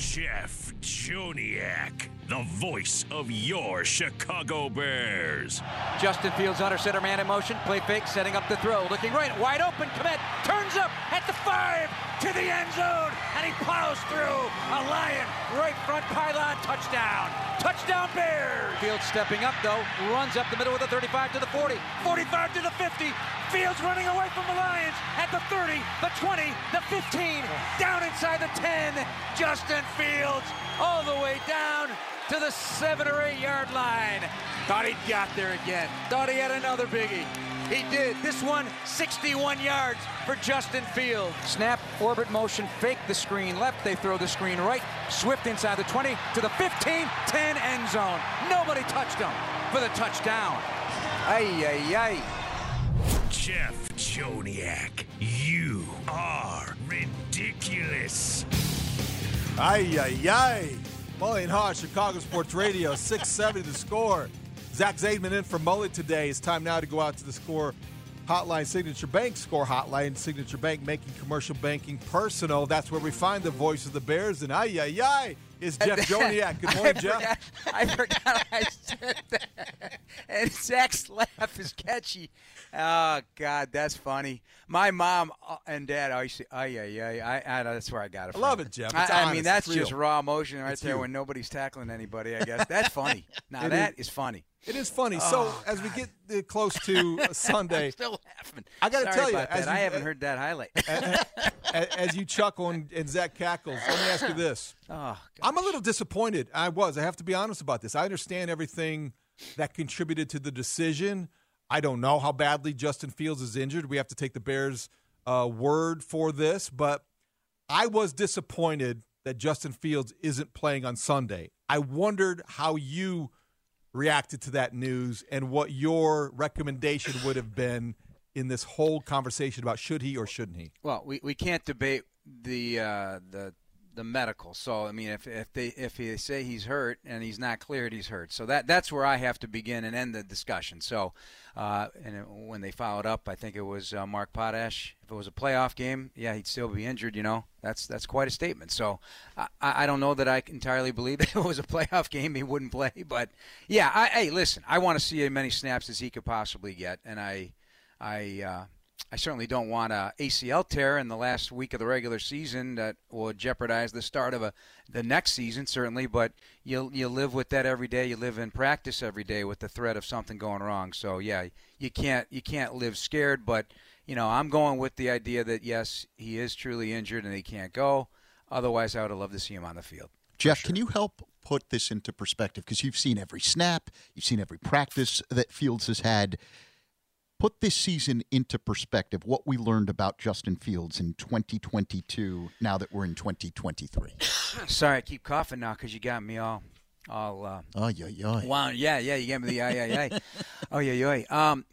Jeff Joniak, the voice of your Chicago Bears. Justin Fields under center man in motion. Play fake, setting up the throw. Looking right, wide open. Kmet turns up at the five to the end zone, and he plows through a lion right front pylon touchdown. Touchdown Bears. Fields stepping up though, runs up the middle with the 35 to the 40, 45 to the 50. Fields running away from the Lions at the 30, the 20, the 15, down inside the 10. Justin Fields all the way down to the seven or eight yard line. Thought he'd got there again. Thought he had another biggie. He did. This one, 61 yards for Justin Fields. Snap, orbit motion, fake the screen left. They throw the screen right. Swift inside the 20 to the 15, 10 end zone. Nobody touched him for the touchdown. Ay, ay, ay. Jeff Joniak, you are ridiculous. Ay, ay, ay. Mully and Haugh, Chicago Sports Radio, 670 the score. Zach Zaidman in for Mully today. It's time now to go out to the score hotline, Signature Bank score hotline, Signature Bank making commercial banking personal. That's where we find the voice of the Bears. And ay, ay, ay, is Jeff Joniak. Good morning, I Jeff. Forgot, I forgot I said that. And Zach's laugh is catchy. Oh, God, that's funny. My mom uh, and dad always say, ay, yeah, yeah, I, I, that's where I got it From. I love it, Jeff. I, I mean, that's just raw emotion right It's there you. when nobody's tackling anybody, I guess. That's funny. Now, that is funny. It is funny. so Oh, as we get uh, close to Sunday, still laughing. I gotta tell you, as that. I haven't heard that highlight. a- as you chuckle and, and Zach cackles, let me ask you this. oh, I'm a little disappointed. I was. I have to be honest about this. I understand everything that contributed to the decision. I don't know how badly Justin Fields is injured. We have to take the Bears' uh, word for this, but I was disappointed that Justin Fields isn't playing on Sunday. I wondered how you reacted to that news and what your recommendation would have been in this whole conversation about should he or shouldn't he. Well, we, we can't debate the uh, the the medical. So I mean, if if they if they say he's hurt and he's not cleared, he's hurt. So that that's where I have to begin and end the discussion. So, uh, and it- when they followed up, I think it was uh, Mark Potash. If it was a playoff game, yeah, he'd still be injured. You know, that's that's quite a statement. So I, I don't know that I entirely believe that it was a playoff game he wouldn't play. But yeah, I, hey, listen, I want to see as many snaps as he could possibly get, and I I. Uh, I certainly don't want a ACL tear in the last week of the regular season that will jeopardize the start of a the next season. Certainly, but you you live with that every day. You live in practice every day with the threat of something going wrong. So yeah, you can't you can't live scared. But you know, I'm going with the idea that yes, he is truly injured and he can't go. Otherwise, I would have loved to see him on the field. Jeff, can you help put this into perspective? Because you've seen every snap, you've seen every practice that Fields has had. Put this season into perspective, what we learned about Justin Fields in 2022 now that we're in 2023. Sorry, I keep coughing now because you got me all all. Uh, Oh, yeah, yeah. Wow, yeah, yeah, you gave me the ay, ay, ay. oh, yeah, yeah. Um,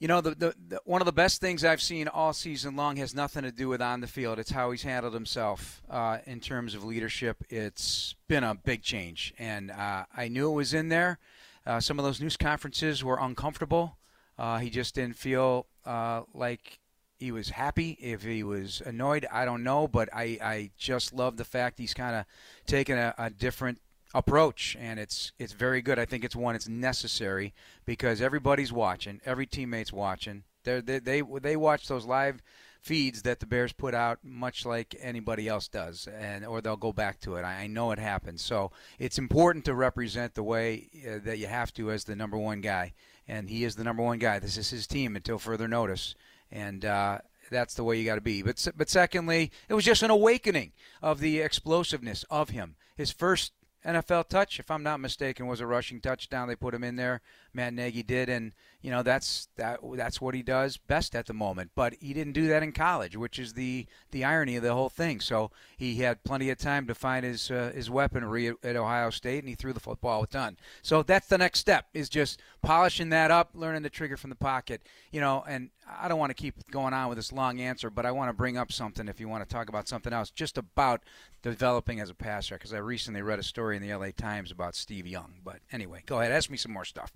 you know, the, the, the one of the best things I've seen all season long has nothing to do with on the field. It's how he's handled himself uh, in terms of leadership. It's been a big change, and uh, I knew it was in there. Uh, some of those news conferences were uncomfortable. Uh, he just didn't feel uh, like he was happy. If he was annoyed, I don't know. But I, I just love the fact he's kind of taken a, a different approach, and it's it's very good. I think it's one it's necessary because everybody's watching, every teammate's watching. They're, they they they watch those live feeds that the Bears put out, much like anybody else does, and or they'll go back to it. I, know it happens. So it's important to represent the way uh, that you have to as the number one guy, and he is the number one guy. This is his team until further notice, and. Uh, that's the way you got to be. But but secondly, it was just an awakening of the explosiveness of him. His first NFL touch, if I'm not mistaken, was a rushing touchdown. They put him in there. Matt Nagy did, and you know that's that that's what he does best at the moment. But he didn't do that in college, which is the the irony of the whole thing. So he had plenty of time to find his uh, his weaponry at, at, Ohio State, and he threw the football a ton. So that's the next step is just polishing that up, learning the trigger from the pocket. You know, and I don't want to keep going on with this long answer, but I want to bring up something if you want to talk about something else, just about developing as a passer, because I recently read a story in the LA Times about Steve Young. But anyway, go ahead, ask me some more stuff.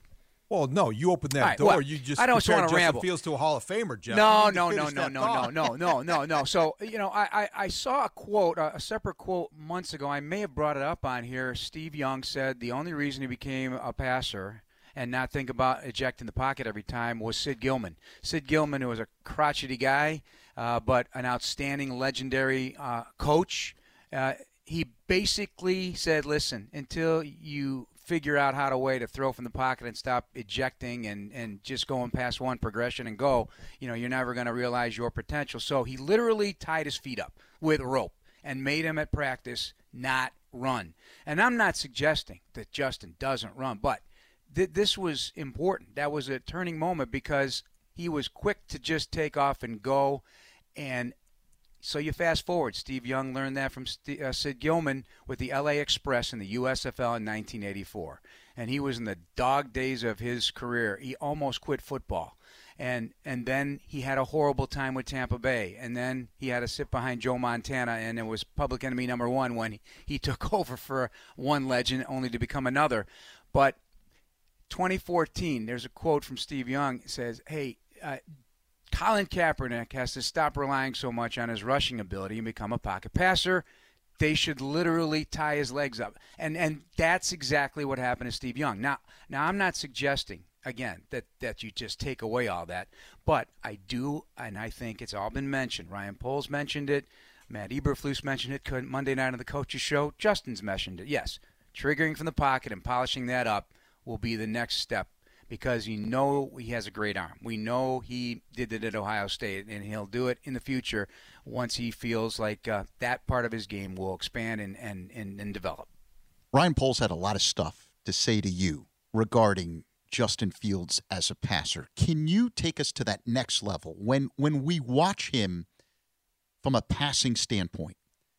Well, no, you open that right, door. Well, you just I don't want to ramble. Fields to a Hall of Famer, Jeff. No, no, no, no, no, thought. no, no, no, no, no. So you know, I, I, I saw a quote, a, a separate quote months ago. I may have brought it up on here. Steve Young said the only reason he became a passer and not think about ejecting the pocket every time was Sid Gilman. Sid Gilman, who was a crotchety guy, uh, but an outstanding, legendary uh, coach. Uh, he basically said, "Listen, until you figure out how to way to throw from the pocket and stop ejecting and, and just going past one progression and go, you know, you're never going to realize your potential. So he literally tied his feet up with rope and made him at practice not run. And I'm not suggesting that Justin doesn't run, but th- this was important. That was a turning moment because he was quick to just take off and go. And so you fast forward. Steve Young learned that from St- uh, Sid Gilman with the LA Express in the USFL in 1984. And he was in the dog days of his career. He almost quit football. And and then he had a horrible time with Tampa Bay. And then he had to sit behind Joe Montana and it was public enemy number 1 when he, he took over for one legend only to become another. But 2014, there's a quote from Steve Young. It says, "Hey, uh, Colin Kaepernick has to stop relying so much on his rushing ability and become a pocket passer. They should literally tie his legs up. And and that's exactly what happened to Steve Young. Now now I'm not suggesting again that that you just take away all that, but I do and I think it's all been mentioned. Ryan Poles mentioned it, Matt Eberflus mentioned it Monday night on the coaches show. Justin's mentioned it. Yes, triggering from the pocket and polishing that up will be the next step because you know he has a great arm. We know he did it at Ohio State, and he'll do it in the future once he feels like uh, that part of his game will expand and, and, and, and develop. Ryan Poles had a lot of stuff to say to you regarding Justin Fields as a passer. Can you take us to that next level when when we watch him from a passing standpoint?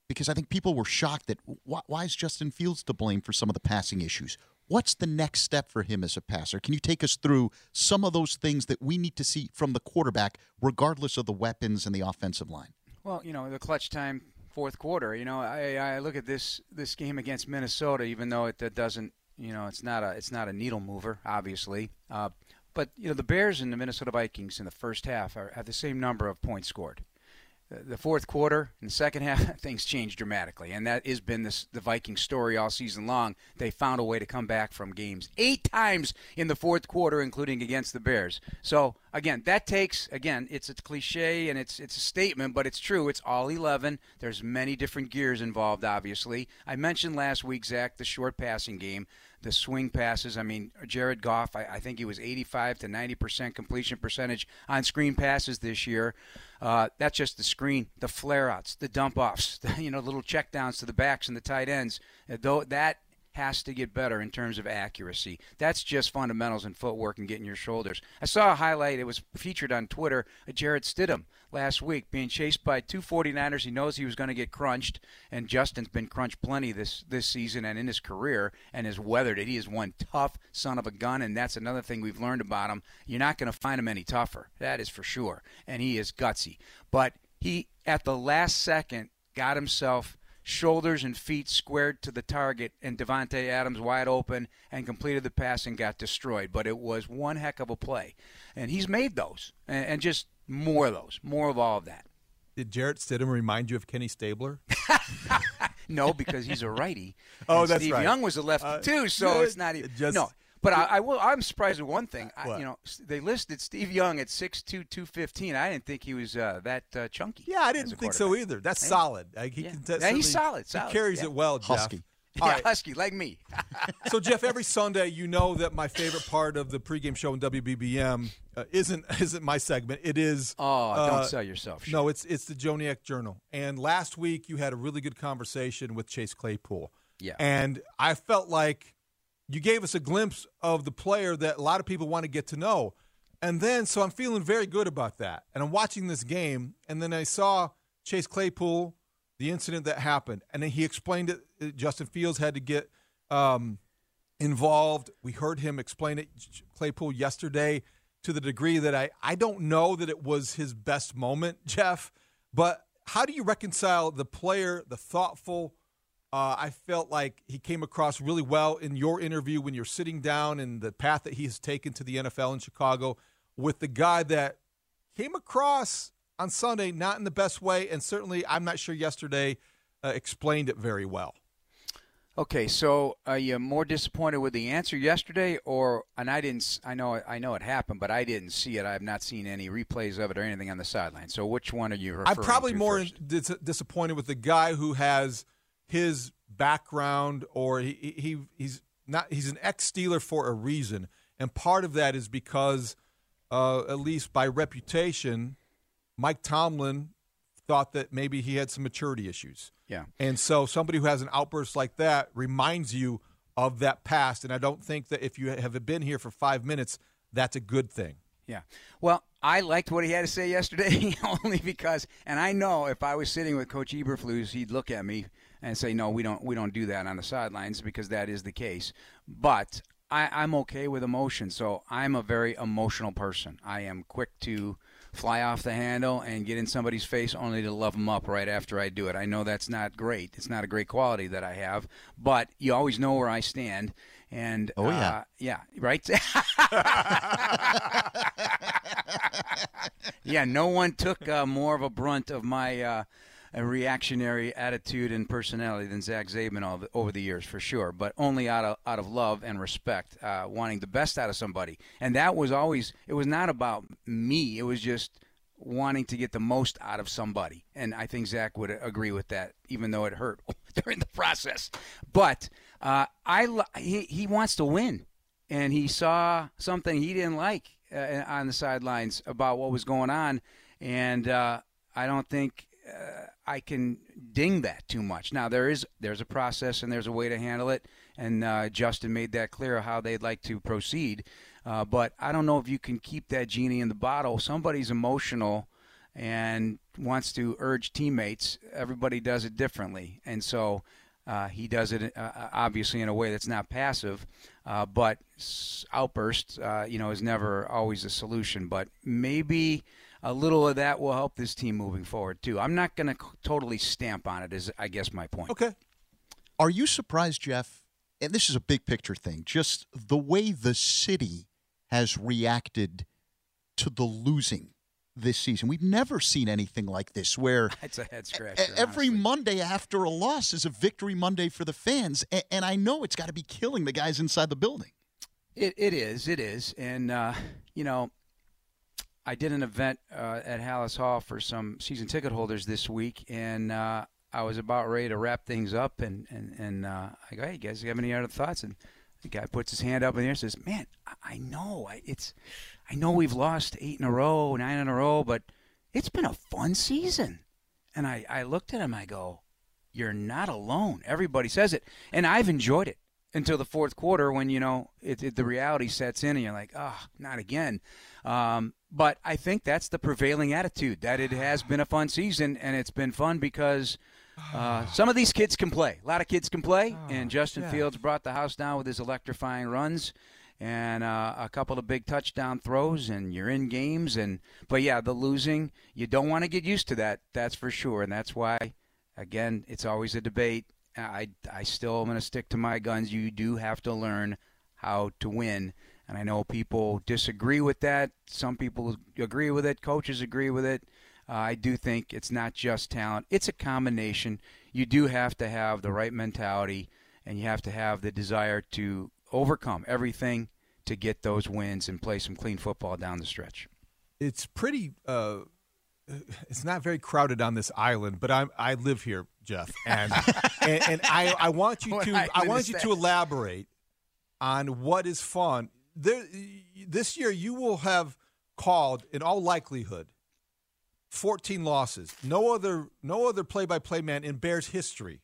Because I think people were shocked that why, why is Justin Fields to blame for some of the passing issues? What's the next step for him as a passer? Can you take us through some of those things that we need to see from the quarterback, regardless of the weapons and the offensive line? Well, you know, the clutch time fourth quarter. You know, I, I look at this this game against Minnesota, even though it, doesn't, you know, it's not a it's not a needle mover, obviously. Uh, but you know, the Bears and the Minnesota Vikings in the first half are, have the same number of points scored the fourth quarter and the second half, things changed dramatically, and that has been this, the Vikings story all season long. They found a way to come back from games eight times in the fourth quarter, including against the Bears. So again, that takes again, it's a cliche and it's it's a statement, but it's true. It's all eleven. There's many different gears involved. Obviously, I mentioned last week, Zach, the short passing game the swing passes. I mean, Jared Goff, I, I think he was 85 to 90 percent completion percentage on screen passes this year. Uh, that's just the screen, the flare outs, the dump offs, you know, little check downs to the backs and the tight ends. Uh, though that has to get better in terms of accuracy. That's just fundamentals and footwork and getting your shoulders. I saw a highlight, it was featured on Twitter, Jarrett Stidham last week being chased by two 49ers. He knows he was going to get crunched, and Justin's been crunched plenty this, this season and in his career and has weathered it. He is one tough son of a gun, and that's another thing we've learned about him. You're not going to find him any tougher. That is for sure. And he is gutsy. But he, at the last second, got himself shoulders and feet squared to the target, and Davante Adams wide open and completed the pass and got destroyed. But it was one heck of a play, and he's made those, and, and just more of those, more of all of that. Did Jarrett Stidham remind you of Kenny Stabler? no, because he's a righty. oh, that's Steve right. Young was a lefty uh, too, so it's not even just, no. But I, I will. I'm surprised at one thing. I, you know, they listed Steve Young at 6'2", 215. I didn't think he was uh, that uh, chunky. Yeah, I didn't think so either. That's Yeah. solid. Like, he Yeah. can Yeah, he's solid, solid, He carries yeah. it well, Jeff. Husky. Yeah, All right. husky like me. So Jeff, every Sunday, you know that my favorite part of the pregame show in WBBM uh, isn't isn't my segment. It is. Oh, uh, don't sell yourself. short. No, it's it's the Joniak Journal. And last week you had a really good conversation with Chase Claypool. Yeah. And I felt like you gave us a glimpse of the player that a lot of people want to get to know. And then so I'm feeling very good about that. And I'm watching this game and then I saw Chase Claypool, the incident that happened, and then he explained it uh, Justin Fields had to get um, involved. We heard him explain it, Claypool, yesterday to the degree that I, I don't know that it was his best moment, Jeff. But how do you reconcile the player, the thoughtful? Uh, I felt like he came across really well in your interview when you're sitting down and the path that he has taken to the NFL in Chicago with the guy that came across on Sunday not in the best way. And certainly, I'm not sure yesterday uh, explained it very well. Okay, so are you more disappointed with the answer yesterday, or and I didn't? I know I know it happened, but I didn't see it. I have not seen any replays of it or anything on the sideline. So which one are you referring I'm probably more dis- disappointed with the guy who has his background, or he, he he- he's not he's an ex Steeler for a reason, and part of that is because, uh, at least by reputation, Mike Tomlin thought that maybe he had some maturity issues. Yeah. And so somebody who has an outburst like that reminds you of that past. And I don't think that if you have been here for five minutes, that's a good thing. Yeah. Well, I liked what he had to say yesterday only because, and I know if I was sitting with Coach Eberflus, he'd look at me and say, "No, we don't, we don't do that on the sidelines because that is the case." But I, I'm okay with emotion, so I'm a very emotional person. I am quick to fly off the handle and get in somebody's face only to love them up right after I do it. I know that's not great. It's not a great quality that I have, but you always know where I stand. And Oh, yeah. uh, yeah, right. yeah, no one took uh, more of a brunt of my uh, uh, reactionary attitude and personality than Zach Zaidman all over the years, for sure. But only out of out of love and respect, uh, wanting the best out of somebody. And that was always. It was not about me. It was just wanting to get the most out of somebody. And I think Zach would agree with that, even though it hurt during the process. But uh, I he he wants to win and he saw something he didn't like uh, on the sidelines about what was going on, and uh, I don't think uh, I can ding that too much. Now there is there's a process and there's a way to handle it, and uh, Justin made that clear how they'd like to proceed. Uh, but I don't know if you can keep that genie in the bottle. Somebody's emotional and wants to urge teammates. Everybody does it differently, and so uh, he does it uh, obviously in a way that's not passive, uh, but outbursts, you know, is never always a solution. But maybe a little of that will help this team moving forward too. I'm not going to totally stamp on it. Is I guess my point. Okay. Are you surprised, Jeff? And this is a big picture thing. Just the way the city has reacted to the losing this season. We've never seen anything like this where It's a head scratcher. every honestly. Monday after a loss is a victory Monday for the fans. A- And I know it's got to be killing the guys inside the building. It it is it is, and uh, you know, I did an event uh, at Halas Hall for some season ticket holders this week, and uh, I was about ready to wrap things up, and and and uh, I go, hey guys, you have any other thoughts? And the guy puts his hand up in the air and says, "Man, I, I know I, it's, I know we've lost eight in a row, nine in a row, but it's been a fun season." And I I looked at him, I go, you're not alone. Everybody says it, and I've enjoyed it until the fourth quarter when you know it, it, the reality sets in, and you're like, oh, not again. Um, but I think that's the prevailing attitude that it has been a fun season, and it's been fun because. Uh, some of these kids can play. A lot of kids can play, and Justin yeah. Fields brought the house down with his electrifying runs and uh, a couple of big touchdown throws, and you're in games. And but yeah, the losing, you don't want to get used to that. That's for sure, and that's why again, it's always a debate. I, I still am going to stick to my guns. You do have to learn how to win. And I know people disagree with that. Some people agree with it. Coaches agree with it. Uh, I do think it's not just talent, it's a combination. You do have to have the right mentality, and you have to have the desire to overcome everything to get those wins and play some clean football down the stretch. It's pretty. Uh, it's not very crowded on this island, but I'm I live here, Jeff, and and, and I I want you to I want you that? to elaborate on what is fun. There, this year you will have called in all likelihood 14 losses. No other no other play-by-play man in Bears history,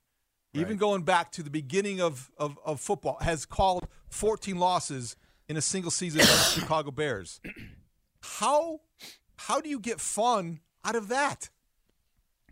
even going back to the beginning of, of, of football, has called 14 losses in a single season of the Chicago Bears. How how do you get fun out of that?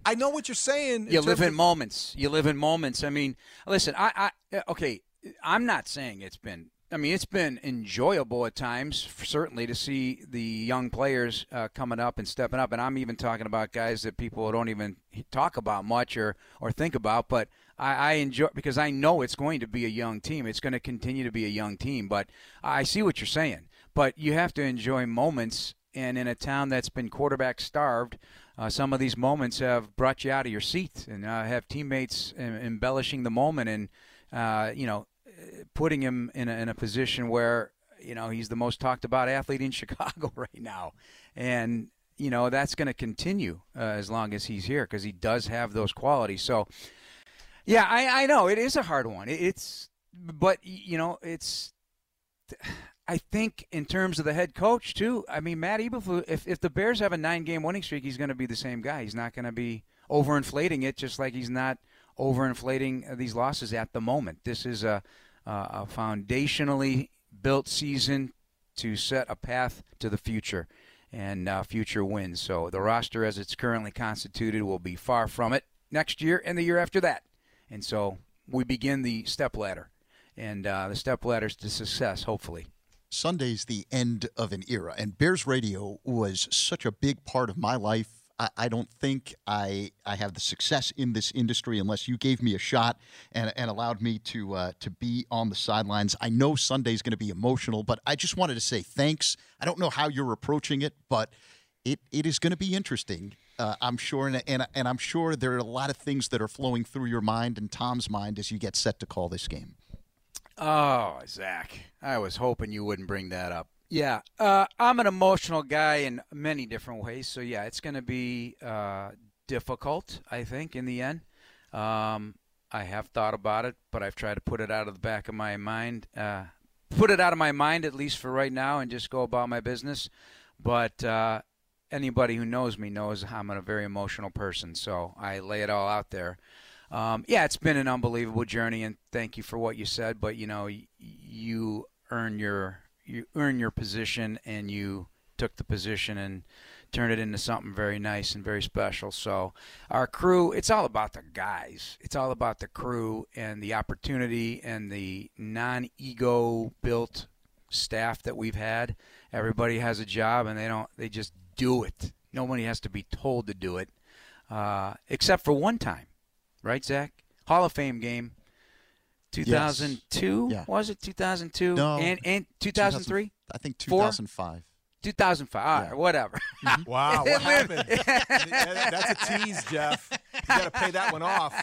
I know what you're saying. you live in of- moments. You live in moments. I mean, listen, I, I okay, I'm not saying it's been. I mean, it's been enjoyable at times, certainly, to see the young players uh, coming up and stepping up. And I'm even talking about guys that people don't even talk about much or or think about. But I, I enjoy because I know it's going to be a young team. It's going to continue to be a young team. But I see what you're saying. But you have to enjoy moments. And in a town that's been quarterback starved, uh, some of these moments have brought you out of your seat and uh, have teammates em- embellishing the moment and uh, you know putting him in a, in a position where you know he's the most talked about athlete in Chicago right now, and you know that's going to continue uh, as long as he's here because he does have those qualities. So yeah, I, I know it is a hard one. It, it's but you know it's I think in terms of the head coach too. I mean, Matt Eberflus. If if the Bears have a nine game winning streak, he's going to be the same guy. He's not going to be overinflating it, just like he's not overinflating uh, these losses at the moment. This is a a foundationally built season to set a path to the future and uh, future wins. So the roster, as it's currently constituted, will be far from it next year and the year after that. And so we begin the step ladder, and uh, the step ladders to success, hopefully. Sunday's the end of an era, and Bears Radio was such a big part of my life. I, don't think I I have the success in this industry unless you gave me a shot and, and allowed me to uh, to be on the sidelines. I know Sunday's going to be emotional, but I just wanted to say thanks. I don't know how you're approaching it, but it, it is going to be interesting. Uh, I'm sure, and, and and I'm sure there are a lot of things that are flowing through your mind and Tom's mind as you get set to call this game. Oh, Zach, I was hoping you wouldn't bring that up. Yeah, uh, I'm an emotional guy in many different ways. So yeah, it's going to be uh, difficult. I think in the end. Um, I have thought about it, but I've tried to put it out of the back of my mind. Uh, put it out of my mind at least for right now, and just go about my business. But uh, anybody who knows me knows I'm a very emotional person, so I lay it all out there. Um, yeah, it's been an unbelievable journey, and thank you for what you said. But you know, y- you earn your you earn your position, and you took the position and turned it into something very nice and very special. So, our crew, it's all about the guys. It's all about the crew and the opportunity and the non-ego built staff that we've had. Everybody has a job, and they don't. They just do it. Nobody has to be told to do it, uh, except for one time right, Zach? Hall of Fame game, 2002 Yeah. was it 2002 No. and and 2003 I think Four? 2005. 2005 all right Yeah. whatever Wow, what happened? That's a tease, Jeff. You got to pay that one off.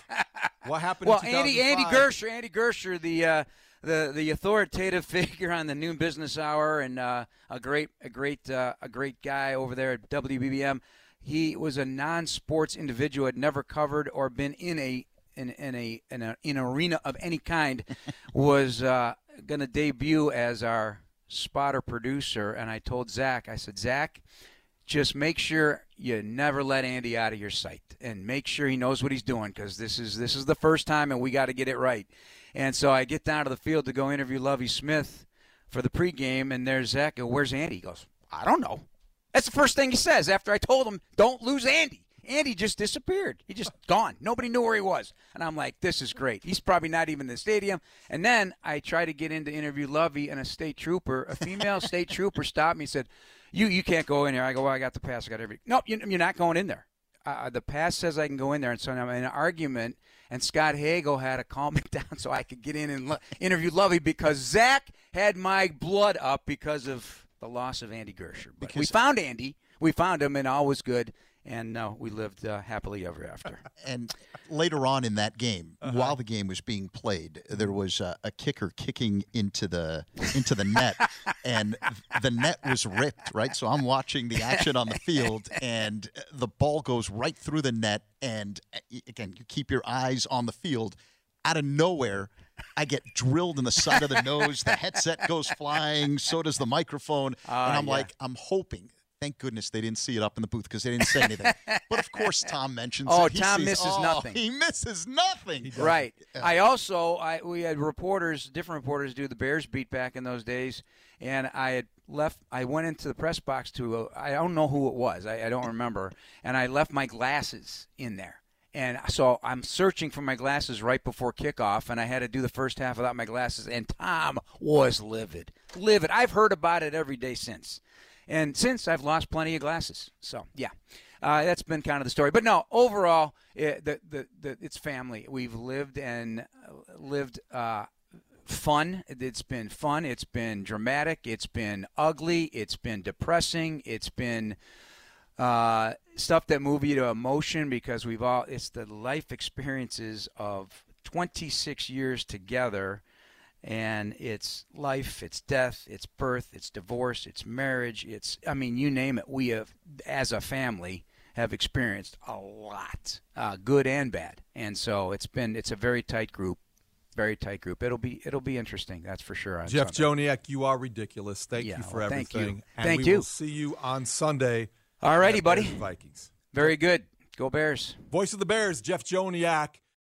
What happened? well in Andy Andy 2005? Gersher Andy Gersher the uh, the the authoritative figure on the noon business hour and uh, a great a great uh, a great guy over there at WBBM he was a non-sports individual had never covered or been in a in, in a in a in an arena of any kind was uh, going to debut as our spotter producer and I told Zach I said Zach just make sure you never let Andy out of your sight and make sure he knows what he's doing because this is this is the first time and we got to get it right. And so I get down to the field to go interview Lovie Smith for the pregame, and there's Zach. Go, Where's Andy? He goes, I don't know. That's the first thing he says after I told him, Don't lose Andy. Andy just disappeared. He just gone. Nobody knew where he was. And I'm like, this is great. He's probably not even in the stadium. And then I try to get in to interview Lovie, and a state trooper, a female state trooper, stopped me and said, you you can't go in here. I go, well, I got the pass. I got everything. Nope, you, you're not going in there. Uh, the pass says I can go in there. And so I'm in an argument, and Scott Hagel had to calm me down so I could get in and lo- interview Lovie because Zach had my blood up because of the loss of Andy Gersher. But we found Andy. We found him, and all was good. And uh, we lived uh, happily ever after. And later on in that game, Uh-huh. while the game was being played, there was uh, a kicker kicking into the into the net, and the net was ripped. Right, so I'm watching the action on the field, and the ball goes right through the net. And uh, again, you keep your eyes on the field. Out of nowhere, I get drilled in the side of the nose. The headset goes flying. So does the microphone. Ah, and I'm yeah. like, I'm hoping. Thank goodness they didn't see it up in the booth because they didn't say anything. but of course, Tom mentions. Oh, it. He Tom sees- misses oh, nothing. He misses nothing. Right. I also I we had reporters, different reporters do the Bears beat back in those days, and I had left. I went into the press box to uh, I don't know who it was. I, I don't remember, and I left my glasses in there. And so I'm searching for my glasses right before kickoff, and I had to do the first half without my glasses. And Tom was livid, livid. I've heard about it every day since, and since I've lost plenty of glasses. So yeah, uh, that's been kind of the story. But no, overall, it, the, the the it's family. We've lived and uh, lived. Uh, fun it's been fun it's been dramatic it's been ugly it's been depressing it's been uh, stuff that move you to emotion because we've all it's the life experiences of 26 years together and it's life it's death it's birth it's divorce it's marriage it's i mean you name it we have as a family have experienced a lot uh, good and bad and so it's been it's a very tight group very tight group it'll be it'll be interesting that's for sure Jeff Sunday. Joniak, you are ridiculous. Thank Yeah, you for well, thank you. everything. And Thank we you. will see you on Sunday. all righty buddy Vikings. very good go bears Voice of the Bears, Jeff Joniak.